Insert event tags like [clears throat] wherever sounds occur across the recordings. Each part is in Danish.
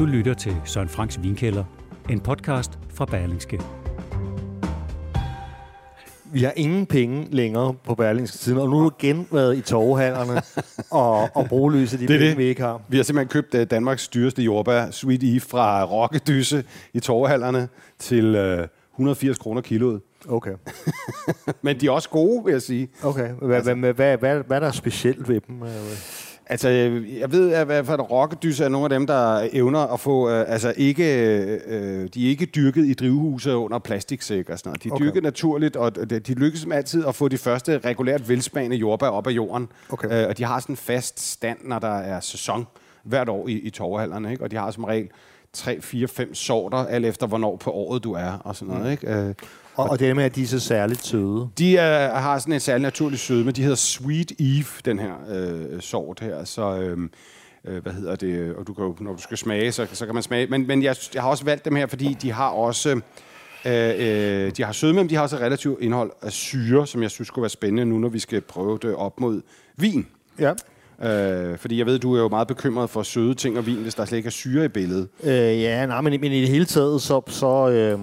Du lytter til Søren Franks Vinkælder, en podcast fra Berlingske. Vi har ingen penge længere på Berlingske siden, og nu har du igen været i torvehallerne [laughs] og, og brugeløse de Det penge, det. vi ikke har. Vi har simpelthen købt uh, Danmarks dyreste jordbær, Sweet Eve, fra Rokkedysse i torvehallerne til uh, 180 kroner kiloet. Okay. [laughs] Men de er også gode, vil jeg sige. okay. Hvad, altså. hvad, hvad, hvad, hvad er der specielt ved dem? Altså, jeg ved at i hvert fald, at rokkedysse er nogle af dem, der evner at få, øh, altså ikke, øh, de er ikke dyrket i drivhuse under plastiksæk og sådan noget. De er Okay. dyrket naturligt, og de de lykkes som altid at få de første regulært velsmagende jordbær op af jorden. Okay. Øh, og de har sådan en fast stand, når der er sæson hvert år i, i torvehallerne, ikke? Og de har som regel 3, 4, 5 sorter, alt efter hvornår på året du er og sådan noget, ikke? Øh, og, og det er de så særligt søde. de er, har sådan en særlig naturlig sødme. De hedder Sweet Eve, den her øh, sort her. Så, øh, øh, hvad hedder det? Og du kan jo, når du skal smage, så, så kan man smage. Men, men jeg, jeg har også valgt dem her, fordi de har også... Øh, øh, de har sødme, men de har også et relativt indhold af syre, som jeg synes kunne være spændende nu, når vi skal prøve det op mod vin. Ja. Øh, fordi jeg ved, du er jo meget bekymret for søde ting og vin, hvis der slet ikke er syre i billedet. Øh, ja, nej, men, men i det hele taget, så, så, øh,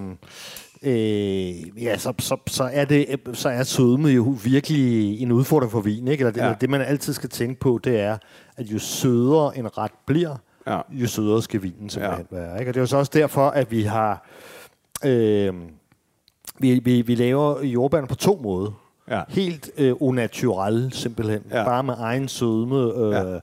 øh, ja, så, så, så, er det, så er sødme jo virkelig en udfordring for vin. Ikke? Eller det, Ja. ja. det, man altid skal tænke på, det er, at jo sødere en ret bliver, Ja. jo sødere skal vinen simpelthen ja. være. Ikke? Og det er jo så også derfor, at vi har... Øh, vi, vi, vi laver jordbærne på to måder. Ja. Helt øh, unaturelle, simpelthen. Ja. Bare med egen sødme. Øh, Ja.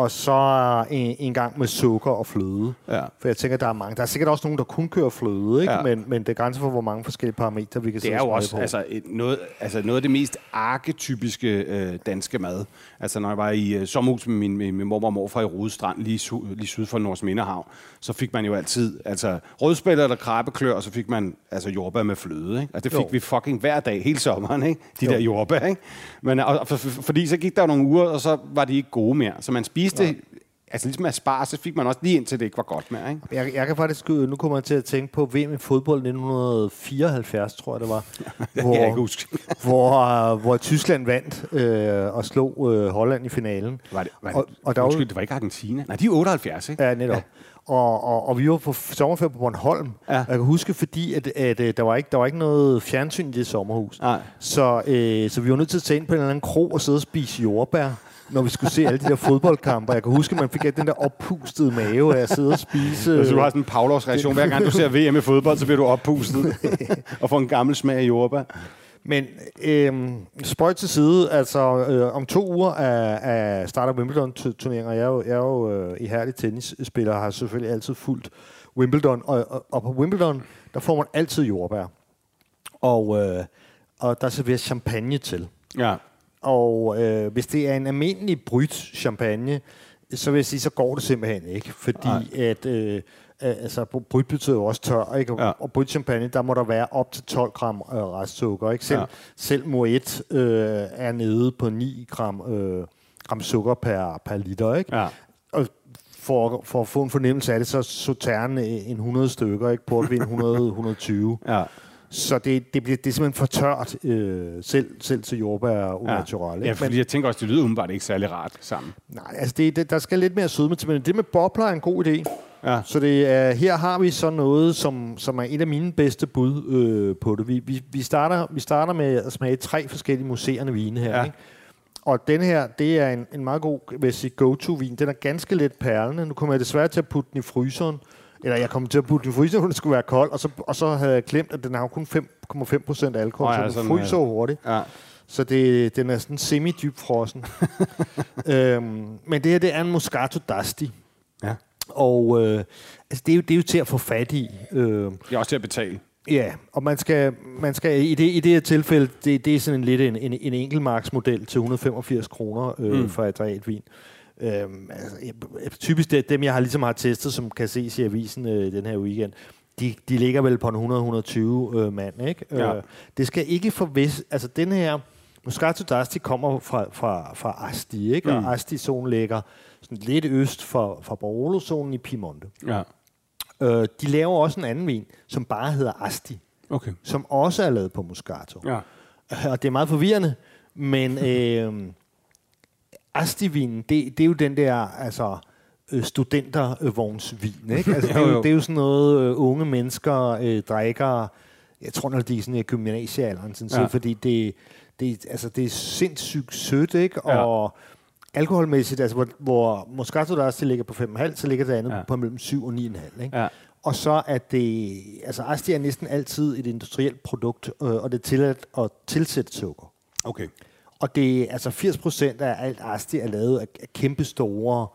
Og så en, en gang med sukker og fløde. Ja. For jeg tænker, der er mange. Der er sikkert også nogen, der kun kører fløde, ikke? Ja. Men, men det er grænser for, hvor mange forskellige parametre, vi kan Det er jo også på. altså, et, noget, altså noget af det mest arketypiske øh, danske mad. Altså når jeg var i øh, sommerhus med min, min, min mormor og morfar i Rodestrand, lige, su, lige syd for Nords Mindehav, så fik man jo altid altså, rødspætter eller krabbeklør, og så fik man altså jordbær med fløde. Ikke? Og det fik Jo. vi fucking hver dag, hele sommeren, ikke? de Jo. der jordbær. Ikke? Men, og, for, for, fordi så gik der jo nogle uger, og så var de ikke gode mere. Så man spiste... Ja. Altså ligesom asparges, så fik man også lige indtil det ikke var godt mere, ikke? Jeg, jeg kan faktisk, øh, nu kommer jeg til at tænke på VM i fodbold 1974, tror jeg det var. [laughs] Det kan jeg ikke huske. [laughs] hvor, øh, hvor Tyskland vandt øh, og slog øh, Holland i finalen. Var det, var det, Og- og der var undskyld, det var ikke Argentina. Nej, de er 78, ikke? Ja, netop. Ja. Og, og, og vi var på sommerferie på Bornholm. Ja. Ja. Jeg kan huske, fordi at, at, at der, var ikke, der var ikke noget fjernsyn i det sommerhus. Nej. Så, øh, så vi var nødt til at tage ind på en eller anden krog og sidde og spise jordbær, når vi skulle se alle de der fodboldkampe. Jeg kan huske, at man fik den der oppustede mave af at sidde og spise. Altså, du har sådan en Pavlovs reaktion. Hver gang du ser VM i fodbold, så bliver du oppustet [laughs] og får en gammel smag af jordbær. Men øhm, spøjt til side, altså øh, om to uger er, er starter Wimbledon-turneringen, og jeg er jo, jeg er jo øh, ihærdig tennisspiller, og har selvfølgelig altid fulgt Wimbledon, og, og, og på Wimbledon, der får man altid jordbær. Og, øh, og der serveres champagne til. Ja. Og øh, hvis det er en almindelig bryt champagne, så vil jeg sige, så går det simpelthen ikke. Fordi Nej. at, øh, altså, bryt betyder jo også tør, ikke? Og, Ja. og bryt champagne, der må der være op til 12 gram øh, restsukker. Ikke? Selv, Ja. selv Moet øh, er nede på 9 gram, øh, gram sukker per, per liter. Ikke? Ja. Og for, for at få en fornemmelse af det, så Sauternes en 100 stykker, ikke? Portvin 100, 120. Ja. Så det, det, bliver, det er simpelthen for tørt, øh, selv, selv til jordbær unaturelle. ja, fordi jeg tænker også, det lyder umiddelbart ikke særlig rart sammen. Nej, altså det, det, der skal lidt mere sødme til, men det med bobler er en god idé. Ja. Så det er, her har vi så noget, som, som er et af mine bedste bud øh, på det. Vi, vi, vi, starter, vi starter med at smage tre forskellige museerne vine her. Ja. Ja. Ikke? Og den her, det er en, en meget god vil sige, go-to-vin. Den er ganske let perlende. Nu kommer jeg desværre til at putte den i fryseren. Eller jeg kommer til at putte den når den [laughs] skulle være kold. Og så, og så havde jeg glemt, at den har kun 5,5 procent alkohol, oh, ja, ja, så den sådan, fryser jo hurtigt. Ja. Så det, den er sådan semi-dyb frossen. [laughs] øhm, men det her, det er en Moscato d'Asti. ja. Og øh, altså, det, er jo, det er jo til at få fat i. Øh, Det er også til at betale. ja, og man skal, man skal i, det, i det her tilfælde, det, det er sådan en lidt en, en, en enkeltmarksmodel til 185 kroner øh, mm. for et vin. Øhm, altså, jeg, typisk det, dem, jeg har ligesom har testet, som kan ses i avisen øh, den her weekend, de, de ligger vel på en 100-120 øh, mand, ikke? Ja. Øh, det skal ikke forvis... Altså, den her... Moscato d'Asti kommer fra, fra, fra Asti, ikke? Mm. Og Asti-zonen ligger sådan lidt øst for, for Barolo-zonen i Piemonte. Ja. Øh, de laver også en anden vin, som bare hedder Asti, Okay. som også er lavet på Moscato. Ja. Og det er meget forvirrende, men [laughs] øh, Asti-vinen, det, det er jo den der, altså, øh, studentervognsvin, ikke? Altså, [laughs] det, er Jo, det er jo sådan noget, øh, unge mennesker øh, drikker, jeg tror, når de er sådan i gymnasiealderen, sådan Ja. ja. fordi det, det, altså, det er sindssygt sødt, ikke? Ja. Og alkoholmæssigt, altså, hvor, hvor Moscato D'Asti ligger på 5,5, så ligger det andet Ja. ja. på mellem 7 og 9,5, ikke? Ja. Og så er det, altså Asti er næsten altid et industrielt produkt, øh, og det er tilladt at tilsætte sukker. Okay. Og det er altså 80 procent af alt Asti er lavet af, af kæmpe store,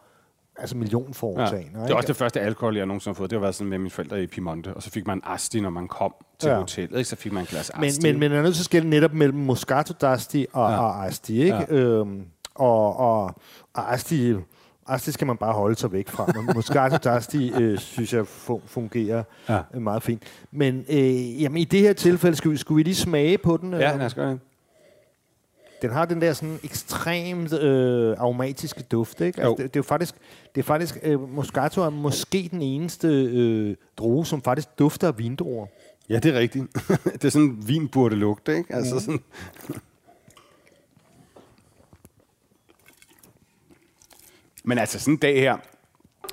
altså Ja. millionforetagender. Det er også det første alkohol, jeg nogensinde har fået. Det har været sådan med mine forældre i Piemonte. Og så fik man Asti, når man kom til ja. Ja. hotellet. Ikke? Så fik man en glas men, Asti. men, men man er nødt til at skille netop mellem Moscato d'Asti og, Ja. ja. og Asti, ikke? Ja. Ja. Øhm, og, og, og Asti, Asti skal man bare holde sig væk fra. Men [laughs] Moscato d'Asti, øh, synes jeg, fu- fungerer Ja. ja. meget fint. Men øh, jamen, i det her tilfælde, skulle vi, skulle vi lige smage på den? Ja, øh? lad os gøre det. Den har den der sådan ekstremt øh, aromatiske duft, ikke? Altså, Jo. det, det, er jo faktisk, det er faktisk øh, Moscato er måske den eneste øh, droge, som faktisk dufter af vindruer. Ja, det er rigtigt. [laughs] det er sådan, vin burde lugte, ikke? Altså sådan... men altså, sådan en dag her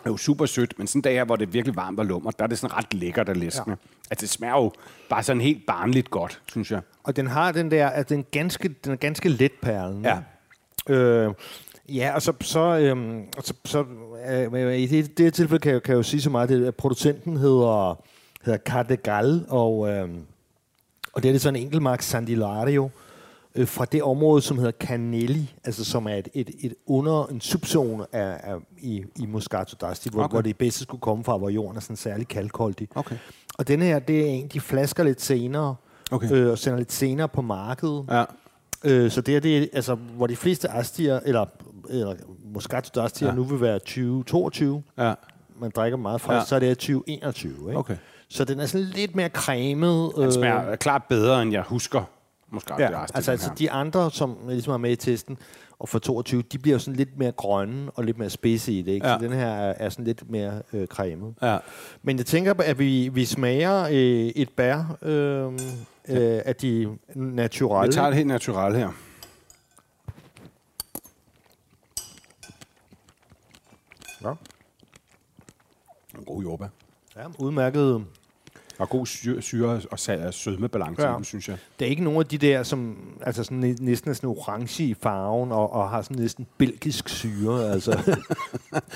er jo super sødt, men sådan en dag her, hvor det er virkelig varmt og lummer, der er det sådan ret lækkert og læskende. Ja. Altså, det smager jo bare sådan helt barnligt godt, synes jeg. Og den har den der, at den, ganske, den er ganske let perlen. Ja. Øh, ja, og så, så, øhm, så, så øh, i det, det her tilfælde kan jeg, kan jeg jo sige så meget, at producenten hedder, hedder Cardegal, og, øh, og det er det sådan en enkeltmark Sandilario, øh, fra det område, som hedder Canelli, altså som er et, et, et under, en subzone af, af, i, i Moscato d'Asti, hvor, Okay. hvor det bedste skulle komme fra, hvor jorden er sådan særlig kalkholdig. Okay. Og den her, det er en, de flasker lidt senere, Okay. øh, og sender lidt senere på markedet. Ja. Øh, så det er det, altså, hvor de fleste astier, eller, eller Moscato d'Astier Ja. nu vil være 2022, Ja. man drikker meget frisk, Ja. så er det 2021. Ikke? Okay. Så den er sådan lidt mere cremet. Den smager klart bedre, end jeg husker. Måske ja, altså, altså de andre, som ligesom er med i testen, og for 22, de bliver sådan lidt mere grønne og lidt mere spidse i det. Ikke? Ja. Så den her er, er sådan lidt mere øh, cremet. Ja. Men jeg tænker, at vi, vi smager øh, et bær øh, øh, af de naturelle. Vi tager det helt naturalt her. Ja. En god jordbær. Ja, udmærket. Og god syre, syre og sødmebalance, ja. Ja. synes jeg. Det er ikke nogen af de der, som altså sådan, næ- næsten er sådan orange i farven, og, og har sådan næsten belgisk syre. Altså. [laughs]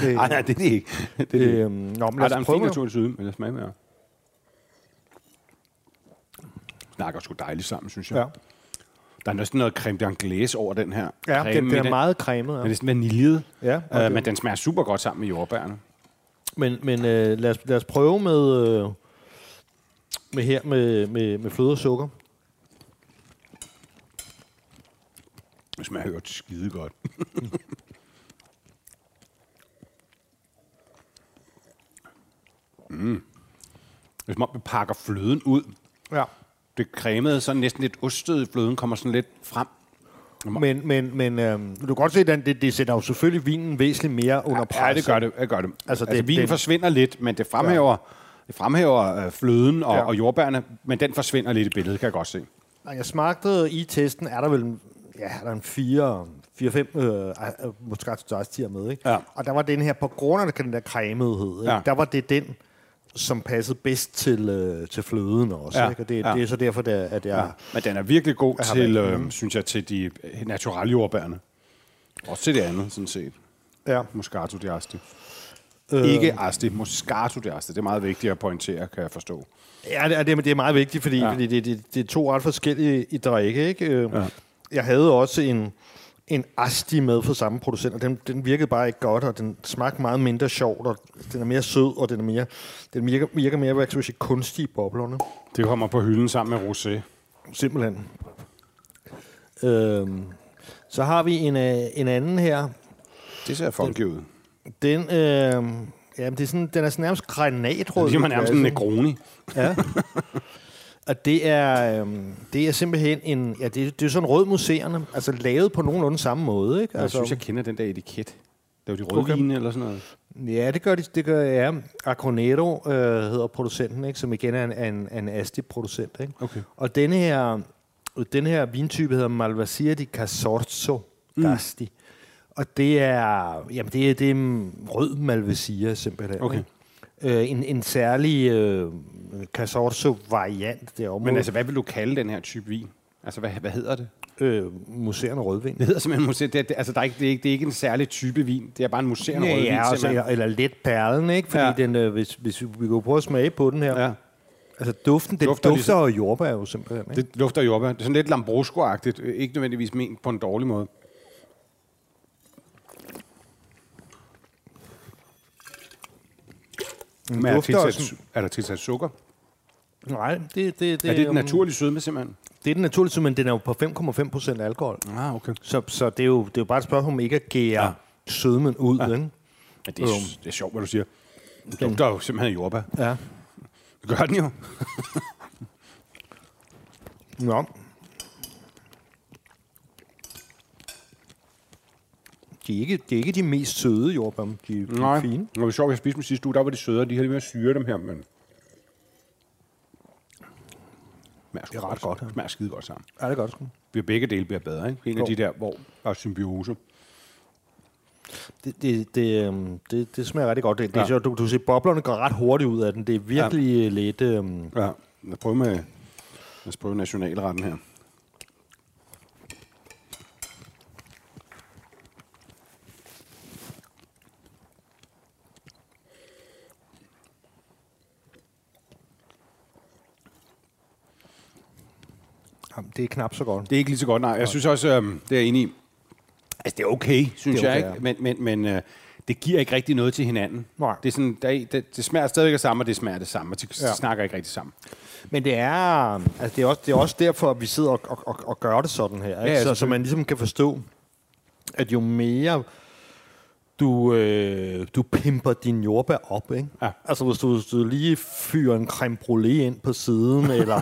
det, Nej, nej, det er det ikke. Det er det. Øhm, nå, men Ej, der er en fin naturlig syde, men jeg smager mere. Snakker sgu dejligt sammen, synes jeg. Ja, Der er næsten noget creme d'anglaise over den her. ja creme den, den er meget cremet. Den er Ja. næsten vaniljet, Ja, øh, men den smager super godt sammen med jordbærne. Men, men øh, lad, os, lad os prøve med, øh, med her med, med, med fløde og sukker. Det smager jo skide godt. [laughs] mm. Det er som om, vi pakker fløden ud. Ja. Det cremede, sådan næsten lidt ostet. Fløden kommer sådan lidt frem. Men, men, men øh, du kan godt se, at det, det sætter jo selvfølgelig vinen væsentligt mere under pres. Ja, det gør det. det, gør det. Altså, Altså, altså det- vinen den- forsvinder lidt, men det fremhæver, ja. Det fremhæver øh, fløden og, ja. Og jordbærne, men den forsvinder lidt i billedet, kan jeg godt se. Jeg smagte i testen, er der vel ja, er der en 4 4-5 øh, øh, Moscato d'Asti med, ikke? Ja. Og der var den her, på grund af den der cremethed, ikke? Ja. der var det den, som passede bedst til, øh, til fløden også. Ja. Ikke? Og det, Ja. det er så derfor, det, er- at jeg... Ja. Men den er virkelig god til, øh, synes jeg, til de øh, naturelle jordbærne. Også til det andet, sådan set. Ja. Moscato di Asti. Øh, Ikke Asti, Moscato di Asti. Det er meget vigtigt at pointere, kan jeg forstå. Ja, det er, det er- meget vigtigt, fordi, Ja. fordi det, det, det er to ret forskellige i drikke. Ikke? Øh, Ja. Jeg havde også en, en Asti med fra samme producent, og den, den virkede bare ikke godt, og den smagte meget mindre sjovt, og den er mere sød, og den, er mere, den virker, virker mere, hvad jeg sige, kunstig i boblerne. Det kommer på hylden sammen med rosé. Simpelthen. Øhm, så har vi en, øh, en anden her, Det ser funky ud. Den, øh, ja, det er sådan, den er sådan nærmest granatrød. Det siger man nærmest en. Negroni. Ja. Og det er, øhm, det er simpelthen en, ja, det, det er sådan rød museerne, altså lavet på nogenlunde samme måde, ikke? Jeg Altså, synes, jeg kender den der etiket. Det var de rødvine eller sådan noget. Ja, det gør de, det gør ja. Arconero øh, hedder producenten, ikke? som igen er en, en, en Asti-producent. Ikke? Okay. Og denne her, den her vintype hedder Malvasia di Casorzo d'Asti. Mm. Og det er, jamen det er, det er rød Malvasia simpelthen. Okay. Øh, en, en særlig øh, Casorzo-variant derovre. Men altså, hvad vil du kalde den her type vin? Altså, hvad, hvad hedder det? øh, museerne rødvin. Det hedder simpelthen museer. Det, er- det, altså, der er ikke, det, er ikke, det er ikke en særlig type vin. Det er bare en museerende Ja, rødvin. ja altså, eller let perlen, ikke? Fordi Ja. den, øh, hvis, hvis vi går på at smage på den her, ja. altså duften, den Dufter dufter, ligesom- dufter jo jordbær jo simpelthen. Ikke? Det lugter jordbær. Det er sådan lidt Lambrusco-agtigt. Øh, Ikke nødvendigvis ment på en dårlig måde. Men er, tilsat, er der tilsat sukker? Nej, det, det, det, er det den øhm, naturlige sødme, simpelthen? Det er den naturlige, men den er jo på 5,5 procent alkohol. Ah, okay. Så, så det, er jo, det er jo bare et spørgsmål om ikke at gære Ja. sødmen ud. Ja. Ikke? Ja, det, er, Øhm. det er sjovt, hvad du siger. Det lugter jo simpelthen jordbær. Ja. Det gør den jo. Nå. De er, ikke, de er ikke de mest søde jordbær, de, de er Nej. fine. Det var sjovt, jeg spiste dem sidste uge. Der var de søde, og de havde lidt mere syre, dem her. Men... Smager Det er ret godt, ja. Smager skide godt sammen. Ja, det er godt sgu. Vi begge dele bliver bedre, ikke? En af de der, hvor der er symbiose. Det, det, det, øhm, det, det smager rigtig godt. Det, det Ja. er sjovt, du, du ser, boblerne går ret hurtigt ud af den. Det er virkelig ja. lidt... Øhm, Ja, lad os prøve med lad os prøve nationalretten her. Det er knap så godt. Det er ikke lige så godt, nej. Jeg synes også, øhm, det er jeg enig i. Altså, det er okay, synes Det er jeg, okay, ikke? Men, men, men øh, det giver ikke rigtig noget til hinanden. Nej. Det, er sådan, der, er- det, det smager stadigvæk af samme, og det smager det samme, og de Ja. snakker ikke rigtig sammen. Men det er, altså det er, også, det er også derfor, at vi sidder og, og, og, og gør det sådan her. Ikke? Ja, så, så man ligesom kan forstå, at jo mere du, øh, du pimper din jordbær op, ikke? Ja. Altså hvis du, hvis du lige fyrer en creme brûlée ind på siden, [laughs] eller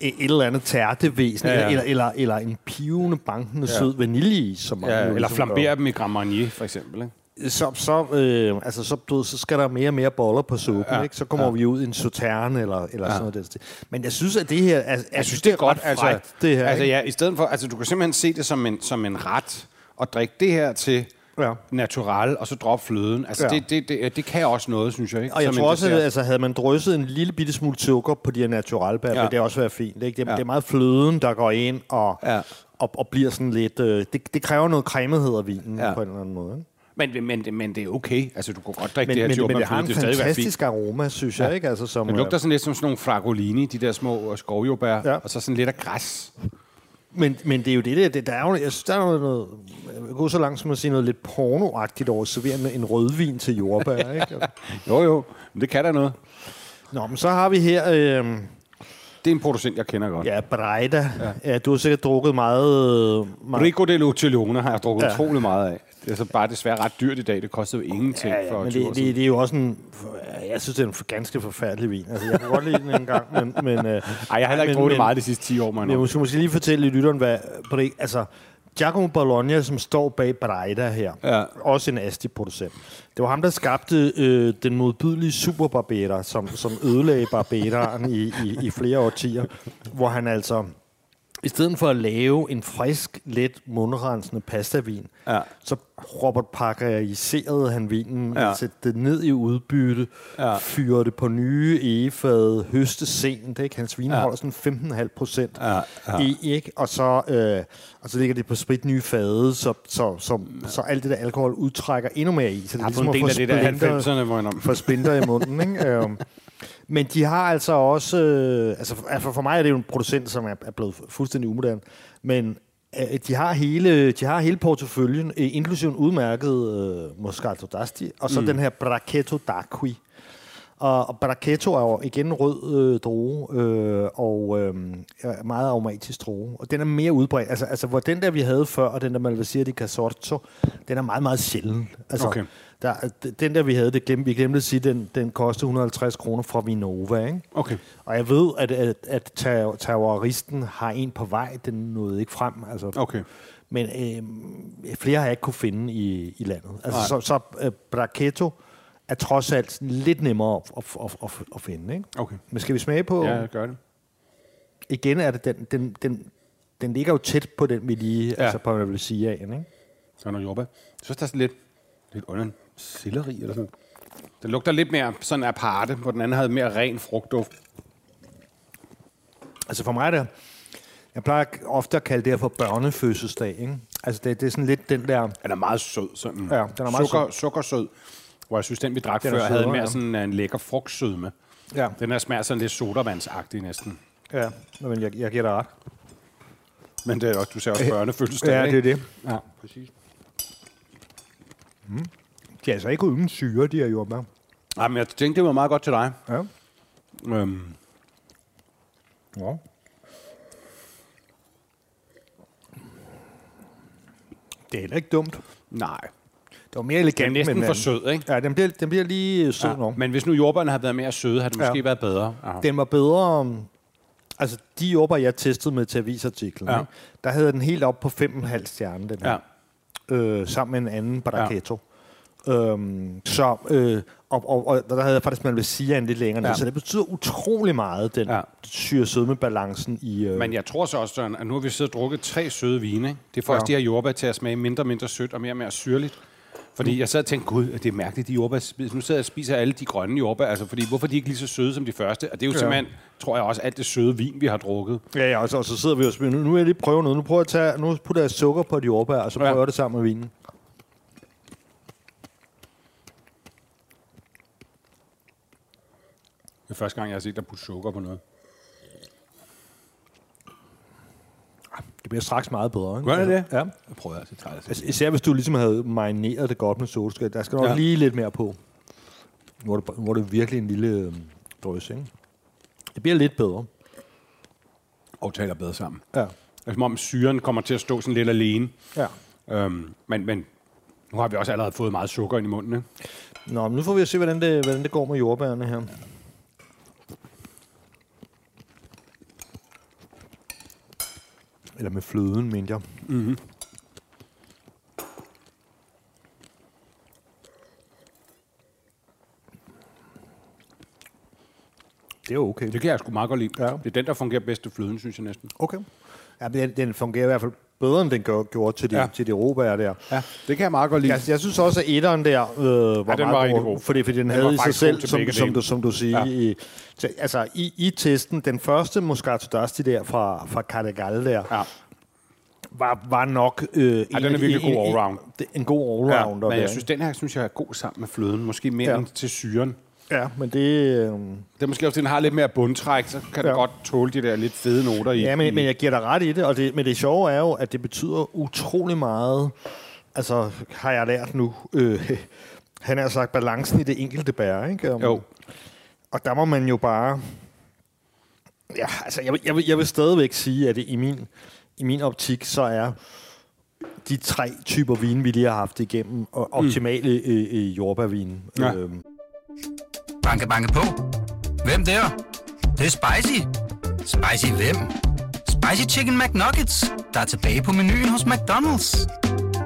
et, et eller andet tærtevæsen, Ja, ja. Eller, eller, eller en pivende, bankende ja. sød vaniljeis, som man Ja, jo eller ligesom flambere dem i Grand Marnier, for eksempel. Ikke? så, så, øh, altså, så, du, så skal der mere og mere boller på suppen, Ja, ikke? Så kommer ja. vi ud i en sauterne eller, eller Ja. sådan noget. stil. Men jeg synes, at det her... Er, Jeg synes, det er godt. ret frækt, det her. altså, ikke? ja, i stedet for, altså, du kan simpelthen se det som en, som en ret, og drikke det her til Ja. natural, og så droppe fløden. Altså, Ja. det, det, det, det kan også noget, synes jeg. Ikke? Og jeg Som tror også, at altså, havde man drysset en lille bitte smule sukker på de her naturalbær, Ja. ja. ville det også være fint. Ikke? Det, Ja. ja. det er meget fløden, der går ind og, Ja. ja. og, og bliver sådan lidt... Øh, det, det kræver noget cremethed af vinen Ja. ja. på en eller anden måde. Ikke? Men, men, men det er okay. Altså, du kan godt drikke Men, det her men, til men det har jordbærfløde. en Det fantastisk aroma, synes Ja. jeg. Ikke? Altså, som, Det lugter sådan lidt som sådan nogle fragolini, de der små øh, skovjordbær, ja. Ja. og så sådan lidt af græs. Men, men det er jo det der, der er jo, jeg synes, der er jo noget, gå så langt som at sige noget lidt pornoagtigt over at servere en rødvin til jordbær, [laughs] ikke? Jo, jo, men det kan der noget. Nå, men så har vi her, øh, Det er en producent, jeg kender godt. ja, Breida. Ja. ja. du har sikkert drukket meget... meget Rico de Luciolone har jeg drukket ja. Utrolig meget af. Det er så bare desværre ret dyrt i dag. Det koster jo ingenting ja, ja, for men 20 år det, det, det, er jo også en... Jeg synes, det er en ganske forfærdelig vin. Altså, jeg kan godt lide den en gang, men... men øh, Ej, jeg har heller ikke men- drukket men- meget de sidste 10 år, man. Men jeg måske, måske lige fortælle lytteren, hvad... Altså, Giacomo Bologna, som står bag Breida her, Ja. også en Asti-producent. Det var ham, der skabte øh, den modbydelige Super Barbera, som, som ødelagde Barberaen i, i, i flere årtier, hvor han altså, i stedet for at lave en frisk, let, mundrensende pastavin, Ja. så Robert Parkeriserede han vinen, Ja. ja. sætte det ned i udbytte, Ja. ja. fyrede det på nye egefad, høste sent, ikke? Hans vin Ja. ja. holder sådan 15,5 procent Ja, ja. i, ikke? Og så, øh, og så ligger det på sprit nye fade, så, så, så, så alt det der alkohol udtrækker endnu mere i. Så det er har ligesom en at del få af det der splinter, 90'erne, hvor få splinter i munden, ikke? [laughs] Øhm, men de har altså også... Øh, altså, for, altså for mig er det jo en producent, som er, er blevet fuldstændig umoderne. Men øh, de har hele, de har hele porteføljen, øh, inklusive en udmærket øh, Moscato d'Asti, og så mm. den her Brachetto d'Acqui. Og, og Barachetto er jo igen en rød øh, droge, øh, og øh, meget aromatisk droge. Og den er mere udbredt. Altså, altså hvor den der, vi havde før, og den der Malvasia di Casorzo, den er meget, meget sjælden. Altså, Okay. Der, den der, vi havde, det glemte, vi glemte at sige, den, den kostede 150 kroner fra Vinova, ikke? Okay. Og jeg ved, at, at, at ter- terroristen har en på vej, den nåede ikke frem. Altså, Okay. Men øh, flere har jeg ikke kunne finde i, i landet. Altså, Nej. så så øh, Brachetto er trods alt lidt nemmere at, at, at, at, at finde. Ikke? Okay. Men skal vi smage på? Ja, gør det. Igen er det den, den, den, den ligger jo tæt på den, vi lige, Ja. altså på hvad vil sige af, ikke? Så er der jordbær. Jeg synes, der er sådan lidt, lidt under selleri eller sådan Den lugter lidt mere sådan aparte, hvor den anden havde mere ren frugtduft. Altså for mig er det, jeg plejer ofte at kalde det her for børnefødselsdag, ikke? Altså det, det er sådan lidt den der, Den er meget sød. Sådan Ja, den er meget sukker, Sukkersød. Hvor jeg synes, den vi drak Den før, havde sødere, mere ja. sådan en lækker frugtsødme. ja, Den her smager sådan lidt sodavandsagtig næsten. ja, men jeg, jeg giver dig ret. Men det er også, du ser også børnefødselsdag, Ja, det er det. Ja, præcis. De er altså ikke uden syre, de her jordbær. Ja, men jeg tænkte, det var meget godt til dig. Ja. Øhm, ja. Det er heller ikke dumt. nej, Det var mere den elegant er næsten for den sød, ikke? Ja, den bliver, den bliver lige sød ja. Nok. Men hvis nu jordbærne havde været mere søde, havde det måske Ja. været bedre. Ja. Den var bedre... um, Altså, de jordbær, jeg testede med til avisartiklen, Ja. ja. der havde den helt op på 5,5 stjerne, den her. Ja. øh, sammen med en anden Barachetto. Ja. Øhm, så, øh, og, og, og, der havde jeg faktisk, man vil sige, en lidt længere ned. Ja. Så det betyder utrolig meget, den ja. Ja. syre sødme balancen i... Øh, Men jeg tror så også, Søren, at nu har vi siddet og drukket tre søde vine. Ikke? Det får Ja. også de her jordbær til at smage mindre og mindre sødt og mere og mere syrligt. Fordi jeg sad og tænkte, gud, det er mærkeligt, de jordbær spiser. Nu sidder jeg og spiser alle de grønne jordbær, altså fordi hvorfor er de ikke lige så søde som de første? Og det er jo Ja. ja. simpelthen, tror jeg også, alt det søde vin, vi har drukket. ja, ja, og så, og så sidder vi og spiller. Nu, nu vil jeg lige prøve noget. Nu prøver jeg at tage, nu putter jeg sukker på de jordbær, og så Ja. prøver jeg det sammen med vinen. Det er første gang, jeg har set dig putte sukker på noget. Det bliver straks meget bedre. Ikke? Gør det det? Ja. Jeg prøver altså træt. Altså, især hvis du ligesom havde marineret det godt med solskæl. Der skal nok ja. Lige lidt mere på. Nu er det, nu er det virkelig en lille øh, drøs, ikke? Det bliver lidt bedre. Og taler bedre sammen. Ja. Det er som om syren kommer til at stå sådan lidt alene. ja. Øhm, men, men nu har vi også allerede fået meget sukker ind i munden. Ikke? Nå, men nu får vi se, hvordan det, hvordan det går med jordbærne her. Eller med fløden, mente jeg. Mm-hmm. Det er okay. Det kan jeg sgu meget godt lide. Ja. Det er den, der fungerer bedst til fløden, synes jeg næsten. Okay. Ja, men den, den fungerer i hvert fald bedre, end den gjorde til de, ja. Ja. til de råbær der. Ja, det kan jeg meget godt lide. Jeg, jeg synes også, at etteren der øh, var, den meget var rigtig god, god. Fordi, fordi den, Den havde i sig selv, til som, som, du, som du siger, Ja. i, så, altså i, i testen, den første Moscato d'Asti der fra, fra Cardegal der, Ja. var, var nok øh, Ja, den er virkelig god allround. En, en god Ja, allrounder. men der, jeg synes, den her synes jeg er god sammen med fløden. Måske mere Ja. ja. end til syren. Ja, men det... Øh, Det er måske også, den har lidt mere bundtræk, så kan ja. Den godt tåle de der lidt fede noter i. ja, men, men jeg giver dig ret i det, og det, men det sjove er jo, at det betyder utrolig meget, altså har jeg lært nu, øh, [laughs] han har sagt balancen i det enkelte bær, ikke? Um, Jo. Og der må man jo bare... Ja, altså, jeg, vil- jeg, vil, jeg vil stadigvæk sige, at det i min, i min optik, så er de tre typer vin, vi lige har haft igennem, optimale mm. øh, øh, jordbærvin. Ja. Øhm, Banke, banke på. Hvem der? Det, det er spicy. Spicy hvem? Spicy Chicken McNuggets, der er tilbage på menuen hos McDonald's.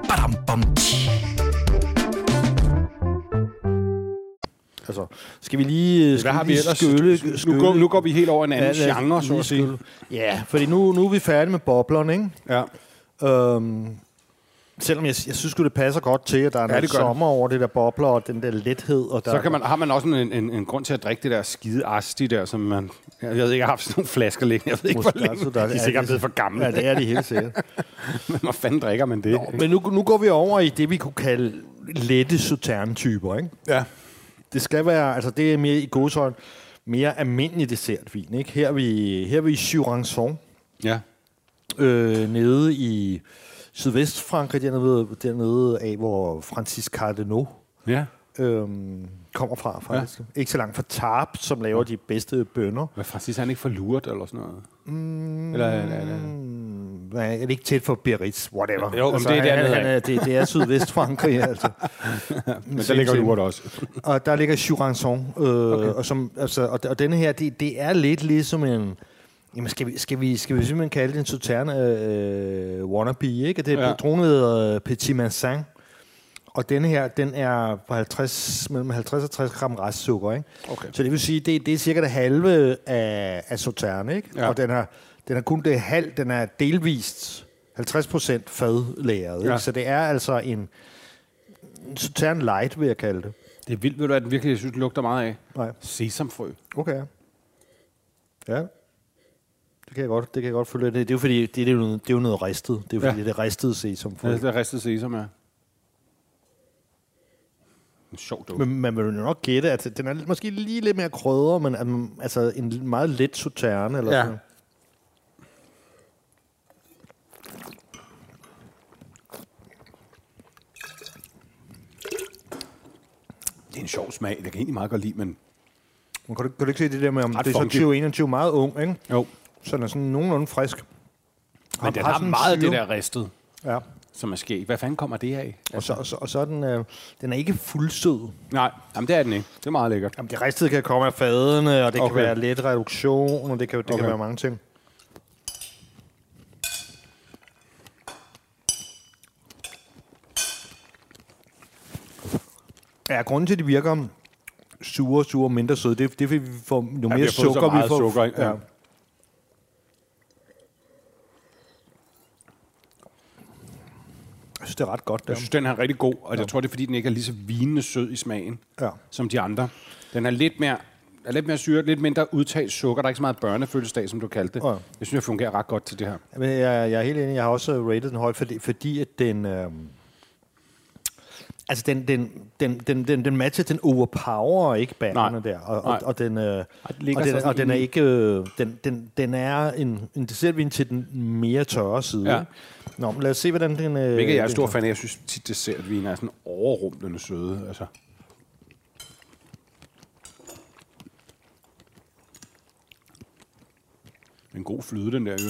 Badum, bom, tji. altså, skal vi lige... Skal Hvad har vi ellers? Skylle, nu, skylle, går, nu går vi helt over en anden Ja, genre, så at sige. Ja, fordi nu, nu er vi færdige med boblerne, ikke? Ja. Øhm, selvom jeg, jeg synes det passer godt til, at der er noget gør det. sommer over det der bobler, og den der lethed. Og der, Så kan man, har man også en, en, en grund til at drikke det der skide asti der, som man... Jeg ved ikke, jeg har haft sådan nogle flasker liggende. Jeg ved ikke, hvor længe. der- De er ja, sikkert blevet for gamle. Ja, det er de helt sikkert. [laughs] Men hvor fanden drikker man det? Nå, men nu, nu går vi over i det, vi kunne kalde lette sauterne-typer, ikke? Ja. Det skal være, altså det er mere i godsøjne, mere almindelig dessertvin, ikke? Her er vi, her er vi i Jurançon, Ja. øh, nede i Sydvestfrankrig, dernede, dernede af, hvor Francis Cardinaux Ja. øhm, kommer fra, faktisk. Ja. Ikke så langt fra Tarp, som laver de bedste bønner. Hvad faktisk er han ikke for lurt eller sådan noget? Mm, eller, eller, eller. Mm, er det ikke tæt for Biarritz? Whatever. Altså, Jo, men det er han, dernede han, af. er, det, det er Sydvest-Frankrig, [laughs] altså. Men der ligger lurt også. Og der ligger Jurançon, øh, okay. og, som, altså, og, og denne her, det, det er lidt ligesom en... Jamen, skal vi, skal vi, skal vi simpelthen kalde det en Sauterne øh, wannabe, ikke? Det er Ja. ja. dronet øh, Petit Mansin. Og denne her, den er på 50, mellem 50 og 60 gram restsukker, ikke? Okay. Så det vil sige, det, det er cirka det halve af, af Sauterne, ikke? Ja. Og den er, den er kun det halv, den er delvist 50 procent fadlæret, ikke? Ja. Så det er altså en, en Sauterne light, vil jeg kalde det. Det er vildt, ved du, at den virkelig, jeg synes, lugter meget af. Nej. Sesamfrø. Okay. Ja. Det kan jeg godt, det kan jeg godt følge. Det, det er jo fordi, det, det, er jo noget, det er jo noget ristet. Det er jo Ja. fordi, det er ristet sesam. Ja, det er ristet sesam, ja. En sjov duft. Men man vil jo nok gætte, at den er måske lige lidt mere krydder, men man- altså en meget let sauterne. Eller Ja. sådan. Det er en sjov smag. Det kan jeg egentlig meget godt lide, men... Men kan, du, kan du ikke se det der med, om Ret det er så funky. 2021 meget ung, ikke? Jo. Så den er sådan nogenlunde frisk. Men den har har sådan en meget af det syre. der ristet, Ja. som er sket. Hvad fanden kommer det af? Og så, og så, og så er den, øh, den er ikke fuldsød. Nej, jamen, det er den ikke. Det er meget lækkert. Jamen, det ristede kan komme af fadene, og det Okay. kan være let reduktion, og det kan, det Okay. kan være mange ting. Ja, grunden til, at de virker sure, sure, mindre søde, det, det er, fordi vi får jo vi mere har fået så sukker, vi får. sukker? Ja. Ja. Jeg synes, det er ret godt, Jeg der. synes, den er rigtig god, og jeg tror, det er, fordi den ikke er lige så vinende sød i smagen, Ja. som de andre. Den er lidt mere, er lidt mere syret, lidt mindre udtalt sukker. Der er ikke så meget børnefødselsdag, som du kaldte det. Ja. Jeg synes, det fungerer ret godt til det her. Men jeg, jeg er helt enig. Jeg har også rated den højt, fordi, fordi at den... Øh, altså, den, den, den, den, den, den matcher, den overpower ikke bærerne der. Og, og, og den... Øh, og den, og den er ikke... Øh, den, den, den er en, en dessertvin til den mere tørre side. Ja. Nå, lad os se, hvordan den... Øh, Hvilket jeg er stor fan af. Jeg synes tit, dessertviner er sådan overrumplende søde. Altså. En god flyde, den der. Jo.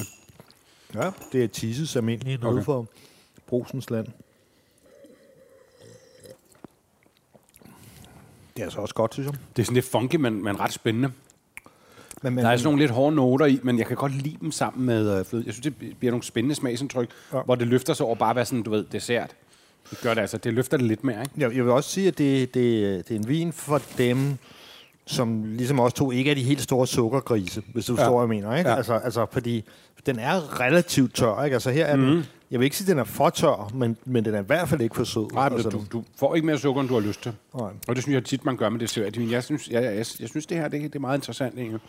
Ja, det er Tises almindelige okay. Okay. for Brusens land. Det er altså også godt, synes jeg. Det er sådan lidt funky, men, men ret spændende. Men, men, Der er sådan nogle lidt hårde noter i, men jeg kan godt lide dem sammen med øh, fløde. Jeg synes, det bliver nogle spændende smagsindtryk, Ja. hvor det løfter sig over bare at være sådan, du ved, dessert. Det gør det altså. Det løfter det lidt mere, ikke? Jeg, jeg vil også sige, at det, det, det er en vin for dem, som ligesom os to ikke er de helt store sukkergrise, hvis du Ja. forstår, hvad jeg mener. Ikke? Ja. Altså, altså, fordi den er relativt tør. Ikke? Altså, her er den, jeg vil ikke sige, at den er for tør, men, men den er i hvert fald ikke for sød. Nej, men altså, du, du får ikke mere sukker, end du har lyst til. Nej. Og det synes jeg tit, man gør med dessertvin. Jeg synes, jeg, jeg, jeg, jeg synes det her det, det er meget interessant, egentlig.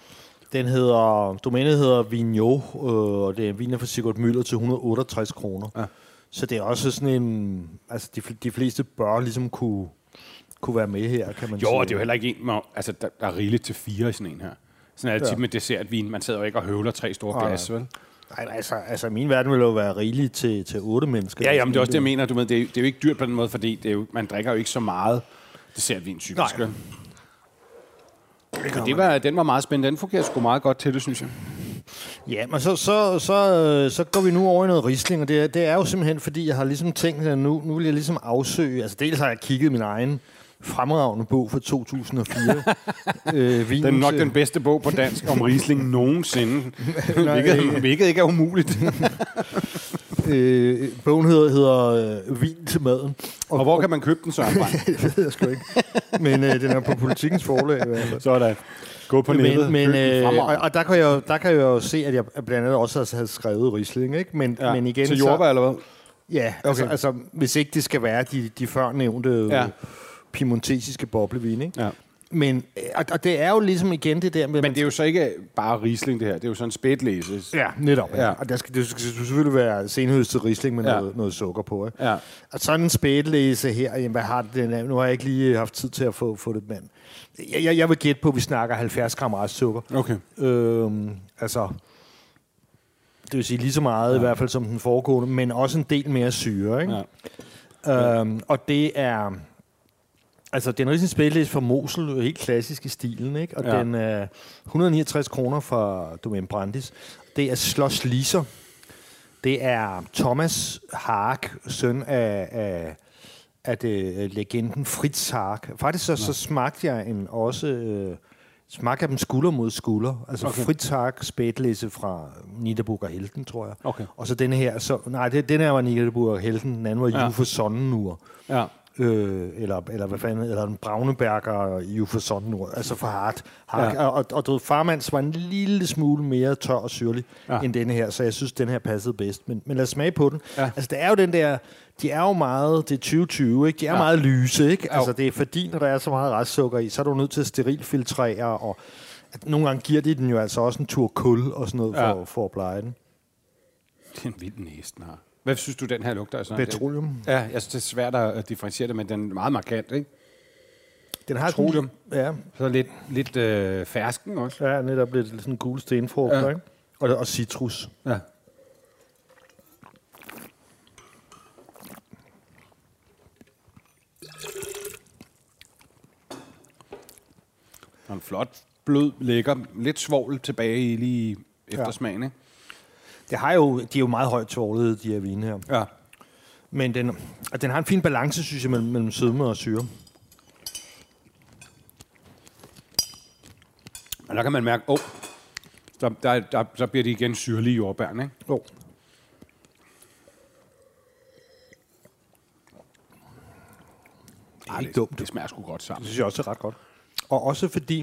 Den hedder, domænet hedder Vigneault, øh, og det er viner fra Sigurd Møller til 168 kroner. Ja. Så det er også sådan en, altså de, de fleste bør ligesom kunne, kunne være med her, kan man Jo, sige. og det er jo heller ikke en, med, altså, der, der er rigeligt til fire i sådan en her. Sådan er det Ja. tit med dessertvin. Man sidder jo ikke og høvler tre store Nej, glas, vel? Nej, nej, altså, altså min verden vil jo være rigelig til, til otte mennesker. Ja, jamen, det er også det, jeg mener. Du ved, det, er, jo- det er jo ikke dyrt på den måde, fordi det er jo, man drikker jo ikke så meget dessertvin typisk. Nej. Men det var, den var meget spændende. Den fungerer sgu meget godt til det, synes jeg. Ja, men så, så, så, så går vi nu over i noget risling, og det er, det er jo simpelthen, fordi jeg har ligesom tænkt, at nu, nu vil jeg ligesom afsøge, altså dels har jeg kigget min egen fremragende bog fra 2004. [laughs] øh, Den er nok til- den bedste bog på dansk om Riesling nogensinde. [laughs] Hvilket, øh, hvilket ikke er umuligt. [laughs] øh, bogen hedder, hedder øh, Vin til maden. og hvor kan man købe den, Brandt? det ved jeg sgu ikke. Men øh, den er på politikens forlag i hvert fald. Sådan. Gå på nettet. Men, men, øh, og, og der, kan jeg, jo- der kan jeg jo se, at jeg blandt andet også havde skrevet Riesling, ikke? Men, ja. men igen, til så- jordbær, eller hvad? Ja, okay. altså, altså hvis ikke det skal være de, de før nævnte Ja. Piemontesiske boblevin, ikke? Ja. Men, øh, og, og det er jo ligesom igen det der med... Men det er jo så ikke bare Riesling, det her. Det er jo sådan spætlæse. Ja, netop. Ja. Ja. Og der skal, det skal selvfølgelig være senhøstet risling med Ja. noget, noget sukker på. Ikke? Ja. Og sådan en spætlæse her, jamen, hvad har af? Nu har jeg ikke lige haft tid til at få, få det, men jeg, jeg, jeg vil gætte på, at vi snakker 70 gram restsukker. Okay. Øhm, altså, det vil sige lige så meget ja. i hvert fald som den foregående, men også en del mere syre. Ikke? Ja. Øhm, og det er... Altså, den er ligesom spillet fra Mosel, helt klassisk i stilen, ikke? Og Ja. den er 169 kroner fra Domaine Brandis. Det er Schloss Liser. Det er Thomas Hark, søn af, af, af det, legenden Fritz Hark. Faktisk så, så smagte jeg en også... Øh, smagte jeg dem skulder mod skulder. Altså Okay. Fritz Hark spætlæse fra Niederburger Helten, tror jeg. Okay. Og så denne her, så, nej, det, den her var Niederburger Helten, den anden var ja. Jufe Sonnenur. Ja. Øh, eller, eller hvad fanden, eller en Brauneberger Jufe Sonnenur, altså for hard. hard. Ja. Ja. Og, og du ved, Farmands var en lille smule mere tør og syrlig Ja. end denne her, så jeg synes, den her passede bedst. Men, men lad os smage på den. Ja. Altså, det er jo den der, de er jo meget, det er 2020, ikke? De er Ja. meget lyse, ikke? Altså, det er fordi, når der er så meget restsukker i, så er du nødt til at sterilfiltrere, og at nogle gange giver de den jo altså også en tur kul og sådan noget, Ja. for, for at pleje den. Det er en vild næse, den har. Hvad synes du, den her lugter sådan? Petroleum. Ja, jeg synes, det er svært at differentiere det, men den er meget markant, ikke? Den har Petroleum. Ja, Så lidt, lidt øh, fersken også. ja, netop lidt sådan gule stenfrugter, Ja. ja. ikke? Og, og citrus. Ja. Og en flot, blød, lækker, lidt svovl tilbage i lige eftersmagen, ikke? Det har jo, de er jo meget højt tvålede, de her vine her. Ja. Men den, den har en fin balance, synes jeg, mellem, mellem sødme og syre. Og der kan man mærke, åh, oh, der, der, der, der bliver de igen syrlige jordbærne, ikke? Jo. Det er ikke dumt. Det smager sgu godt Det sammen. synes jeg også er ret godt. Og også fordi...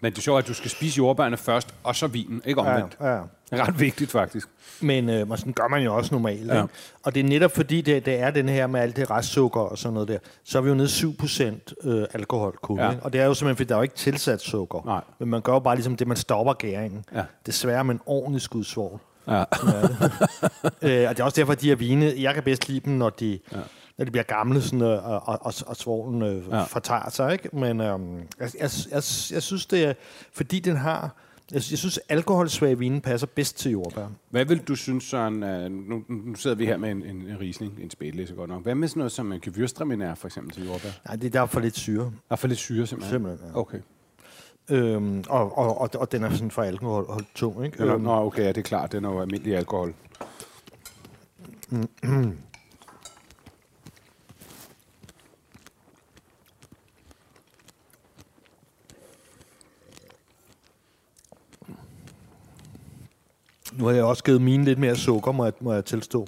Men det er sjovt, at du skal spise jordbærne først, og så vinen, ikke omvendt. Ja, ja. [laughs] Ret vigtigt, faktisk. Men øh, og sådan gør man jo også normalt. Ja. Ikke? Og det er netop fordi, det, det er den her med alt det restsukker og sådan noget der, så er vi jo nede 7% øh, alkohol kun. Ja. Ja. Og det er jo simpelthen, fordi der er jo ikke tilsat sukker. Nej. Men man gør jo bare ligesom det, man stopper gæringen. Ja. Desværre med en ordentlig skud svovl. Ja. [laughs] øh, og det er også derfor, at de her vine, jeg kan bedst lide dem, når de, ja. når de bliver gamle, sådan, øh, og, og, og, og svovlen øh, Ja. fortager sig. Ikke? Men øhm, jeg, jeg, jeg, jeg synes, det er, fordi den har, jeg, synes, alkoholsvage vine passer bedst til jordbær. Hvad vil du synes, Søren, uh, nu, nu sidder vi her med en, en, en risning, en spædlæse godt nok. Hvad med sådan noget som en gewürztraminer for eksempel til jordbær? Nej, det er der er for lidt syre. Der er for lidt syre simpelthen. Simpelthen, ja. Okay. Øhm, og, og, og, og den er sådan for alkohol hold tung, ikke? Eller, Øhm, nå, okay, ja, det er klart. Den er jo almindelig alkohol. [clears throat] nu har jeg også givet mine lidt mere sukker, må jeg, må jeg tilstå.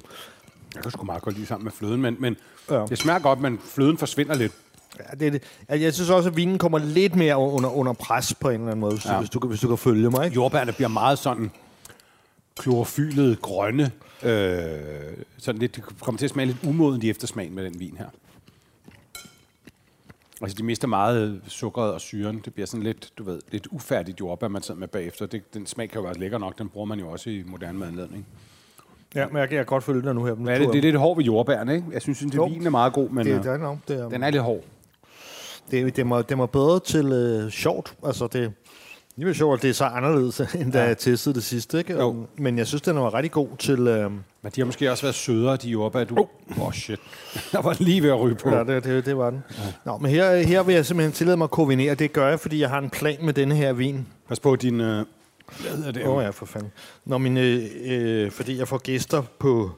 Jeg kan sgu meget godt lide sammen med fløden, men, men Ja. det smager godt, men fløden forsvinder lidt. Ja, det, det. Jeg synes også, at vinen kommer lidt mere under, under pres på en eller anden måde, hvis, Ja. hvis, du, kan- hvis du kan følge mig. Ikke? Jordbærne bliver meget sådan klorofylede, grønne. Øh, sådan lidt, det kommer til at smage lidt umodent i eftersmagen med den vin her. Altså, de mister meget sukkeret og syren. Det bliver sådan lidt, du ved, lidt ufærdigt jordbær, man sidder med bagefter. Det, den smag kan jo være lækker nok. Den bruger man jo også i moderne madlavning. Ja, men jeg, kan- godt følge dig nu her. Hvad er det? Det er lidt hård ved jordbærne, ikke? Jeg synes, at vinen er meget god, men det, øh, det, er, det, er, den er lidt hård. det, det, må, det må bedre til øh, sjovt. Altså, det, det er sjovt, at det er så anderledes, [laughs] end da Ja. jeg testede det sidste. Ikke? Jo. Men jeg synes, den var rigtig god til... Øh, Men de har måske også været sødere, de jordbær. Du... Åh, oh, shit. [laughs] Der var lige ved at ryge på. Ja, det, det, det var den. Ja. Nå, men her, her vil jeg simpelthen tillade mig at koordinere. Det gør jeg, fordi jeg har en plan med denne her vin. Pas på din... Øh... Hvad hedder det? Åh oh, ja, for fanden. Nå, men, øh, øh, fordi jeg får gæster på,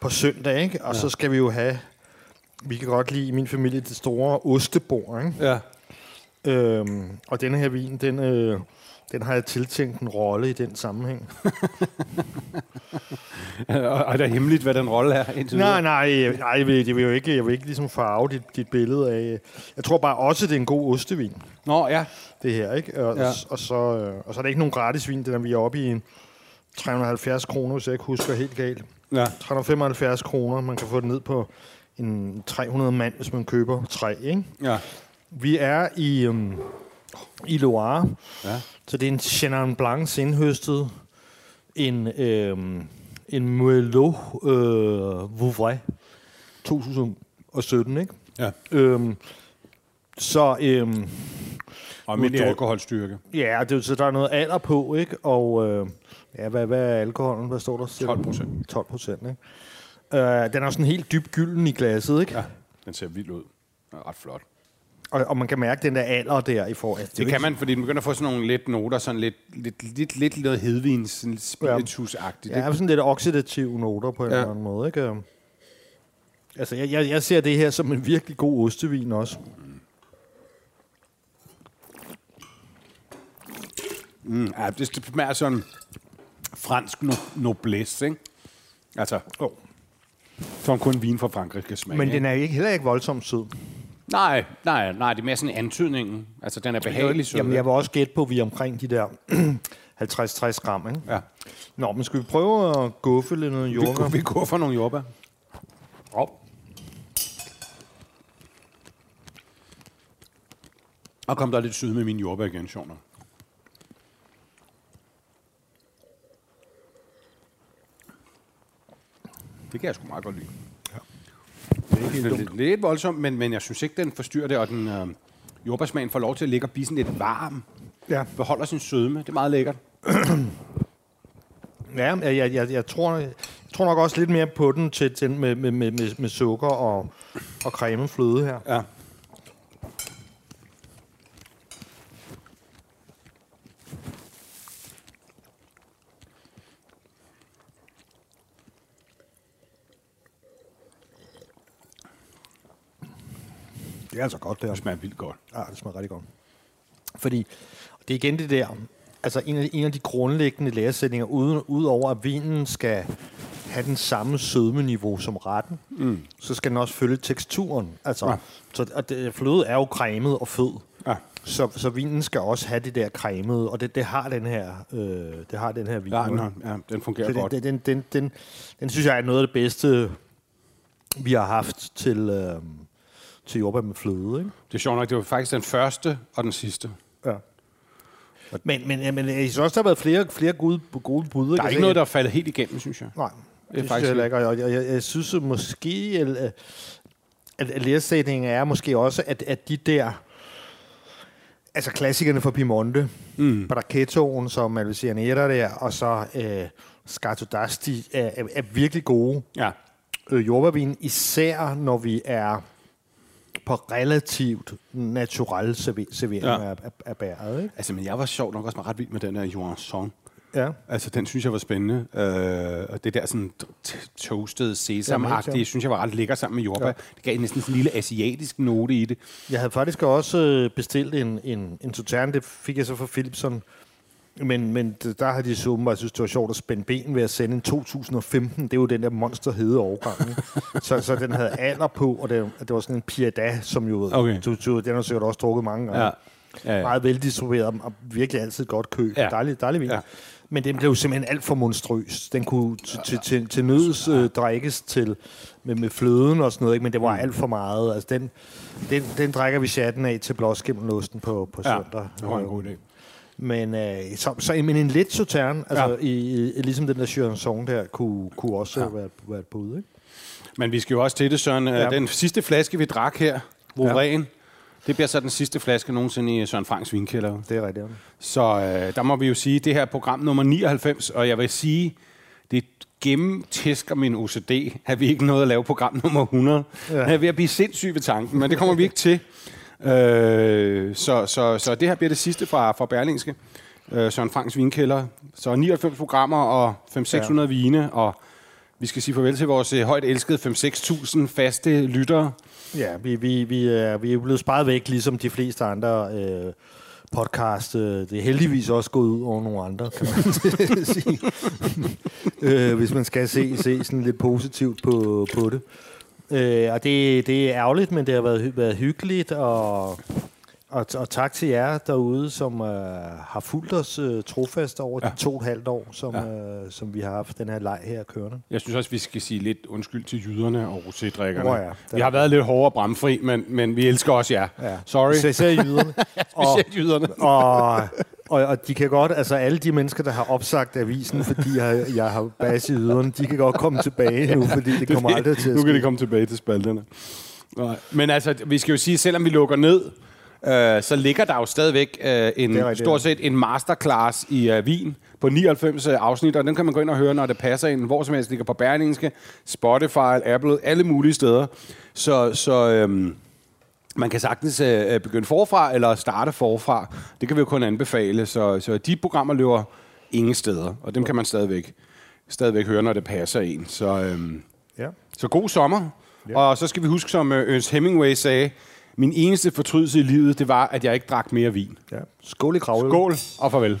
på søndag, ikke? Og ja. så skal vi jo have... Vi kan godt lide i min familie det store ostebord, ikke? Ja. Øhm, og denne her vin, den, øh, den har jeg tiltænkt en rolle i den sammenhæng. [laughs] Og og er det hemmeligt, hvad den rolle er indtil nej, nej, nej, jeg vil, jeg vil jo ikke, jeg vil ikke ligesom farve dit, dit billede af... Jeg tror bare også, det er en god ostevin, Nå, ja. det her, ikke? Og, Ja. og, så, øh, og så er det ikke nogen gratis vin, den er vi er oppe i en 370 kroner, hvis jeg ikke husker helt galt. ja. 375 kroner, man kan få den ned på en 300 mand, hvis man køber tre, ikke? Ja. Vi er i, øhm, i Loire, Ja. så det er en Chenin Blanc indhøstet, en, øhm, en Merlot øh, Vouvray 2017, ikke? ja. Øhm, så øhm, Og druk- alkoholstyrke. ja, det, er jo- så der er noget alder på, ikke? Og øh, ja, hvad, hvad er alkoholen? Hvad står der? Siger du? 12 procent. 12 procent, ikke? Øh, den er sådan helt dyb gylden i glasset, ikke? Ja. Den ser vild ud. Den er ret flot. Og, og man kan mærke den der alder der i forhold. Altså, Det kan man, fordi den begynder at få sådan nogle lidt noter, sådan lidt, lidt, lidt, lidt noget hedvin, sådan lidt spiritus-agtigt. Ja, sådan lidt oxidative noter på en Ja. ja. eller anden måde. Ikke? Altså, jeg, jeg, jeg ser det her som en virkelig god ostevin også. Mm, ja, det smager sådan fransk no- noblesse, ikke? Altså, Oh. som kun vin fra Frankrig kan smage. Men den er ikke, heller ikke voldsomt sød. Nej, nej, nej, det er mere sådan antydningen. Altså, den er behagelig sød. Jamen, jeg vil også gætte på, at vi er omkring de der [clears throat] 50-60 gram. Ikke? Ja. Nå, men skal vi prøve at guffe lidt noget Vi, jordbær? vi går for nogle jordbær. Oh. Og kom der lidt syd med min jordbær igen, sjovt. Det kan jeg sgu meget godt lide. Det er helt dumt. lidt, voldsomt, men, men jeg synes ikke, den forstyrrer det, og den øh, jordbærsmagen får lov til at ligge og blive sådan lidt varm. Ja, Beholder sin sødme. Det er meget lækkert. [clears throat] ja jeg, jeg, jeg, jeg, tror, jeg tror nok også lidt mere på den til den med, med, med, med, med sukker og, og cremet fløde her. Ja. Det er altså godt, det her. Det smager vildt godt. Ja, det smager rigtig godt. Fordi det er igen det der, altså en af, en af de grundlæggende læresætninger, uden, udover at vinen skal have den samme sødmeniveau som retten, mm. så skal den også følge teksturen. Altså, Ja. så, og det, fløde er jo cremet og fed. Ja. Så, så vinen skal også have det der cremede, og det, det har den her, øh, det har den her vin. Ja, den, har- ja, den fungerer Så godt. det, den, den, den, den synes jeg er noget af det bedste, vi har haft til, øh, til jordbær med fløde. Ikke? Det er sjovt nok, det var faktisk den første og den sidste. Ja. Men, men, men jeg synes også, der har været flere, flere gode, gode bud. Der er ikke noget, der er faldet helt igennem, synes jeg. Nej, det, er det synes faktisk jeg heller ikke. Og jeg, jeg, jeg synes at måske, at, at, læresætningen er måske også, at, at de der... Altså klassikerne fra Piemonte, mm. Brachettoen, som Malvesianera der, og så øh, Scato d'Asti er, er, er virkelig gode Ja. øh, jordbærvin, især når vi er på relativt natural serve- servering Ja. ja. af, af, af bæret. Ikke? Altså, men jeg var sjov nok også ret vild med den der Johansson. Ja. Altså, den synes jeg var spændende. Øh, og det der sådan toasted sesam-agtige, Jamen, synes jeg var ret lækker sammen med jordbær. Ja. Ja. Det gav næsten sådan en lille asiatisk note i det. Jeg havde faktisk også øh, bestilt en, en, en Sauterne, det fik jeg så fra Philipson. Men, men der har de så åbenbart synes, det var sjovt at spænde ben ved at sende en 2015. Det er jo den der monsterhede årgang. ikke? [laughs] så, så den havde alder på, og det, det var sådan en Piada, som jo... Okay. Du, du, den har sikkert også drukket mange gange. Ja. Ja, ja. Meget veldistribueret og- virkelig altid godt køb. Ja. Ja. Dejlig, dejlig vin. Ja. Ja. Men den blev simpelthen alt for monstrøs. Den kunne til, til, til, nøds øh, drikkes til, med, med fløden og sådan noget, ikke? men det var alt for meget. Altså, den, den, den drikker vi chatten af til blåskimmelosten på, på ja. søndag. Det var en god idé. Men, øh, så, så, men en lidt sauterne, altså Ja. i, i, ligesom den der Churançon der, kunne, kunne også ja. være, være et bud. Ikke? Men vi skal jo også til det, Søren. Ja. Ja. Den sidste flaske, vi drak her, Vovren, ja. det bliver så den sidste flaske nogensinde i Søren Franks vinkælder. Det er rigtigt. ja. Så øh, der må vi jo sige, det her er program nummer 99, og jeg vil sige, det gennemtæsker min OCD, at vi ikke nåede at lave program nummer 100. Ja. Ja. Jeg er ved at blive sindssyg ved tanken, men det kommer vi ikke til. [laughs] Øh, så, så, så det her bliver det sidste fra, fra Berlingske. Øh, Søren Franks vinkælder. Så 99 programmer og 500-600 ja. vine, og vi skal sige farvel til vores øh, højt elskede 5-6.000 faste lyttere. Ja, vi, vi, vi, er, vi er blevet sparet væk, ligesom de fleste andre øh, podcast. Øh, det er heldigvis også gået ud over nogle andre, kan man [laughs] sige. øh, hvis man skal se, se sådan lidt positivt på, på det. Øh, og det, det er ærgerligt, men det har været, været hyggeligt, og, og, og tak til jer derude, som øh, har fulgt os øh, trofast over ja. De to og et halvt år, som, Ja. øh, som vi har haft den her leg her kørende. Jeg synes også, vi skal sige lidt undskyld til jyderne og rosédrikkerne. Åh ja, vi har været lidt hårdere og bramfri, men, men vi elsker også jer. Ja. Sorry. Især [laughs] jyderne. og, Specielt jyderne. og, og, og de kan godt, altså alle de mennesker, der har opsagt avisen, fordi jeg, jeg har bas i yderne, de kan godt komme tilbage nu, fordi det kommer aldrig til at Nu kan de komme tilbage til spalterne. Nej. Men altså, vi skal jo sige, selvom vi lukker ned, øh, så ligger der jo stadigvæk øh, en, stort set en masterclass i øh, Wien på 99 afsnit, og den kan man gå ind og høre, når det passer ind, hvor som helst. ligger på Berlingske, Spotify, Apple, alle mulige steder. Så, så øhm, Man kan sagtens øh, begynde forfra, eller starte forfra. Det kan vi jo kun anbefale. Så, så de programmer løber ingen steder, og dem kan man stadigvæk, stadigvæk høre, når det passer en. Så, øhm, Ja. så god sommer. Ja. Og så skal vi huske, som øh, Ernst Hemingway sagde, min eneste fortrydelse i livet, det var, at jeg ikke drak mere vin. ja. Skål i kravøl. Skål og farvel.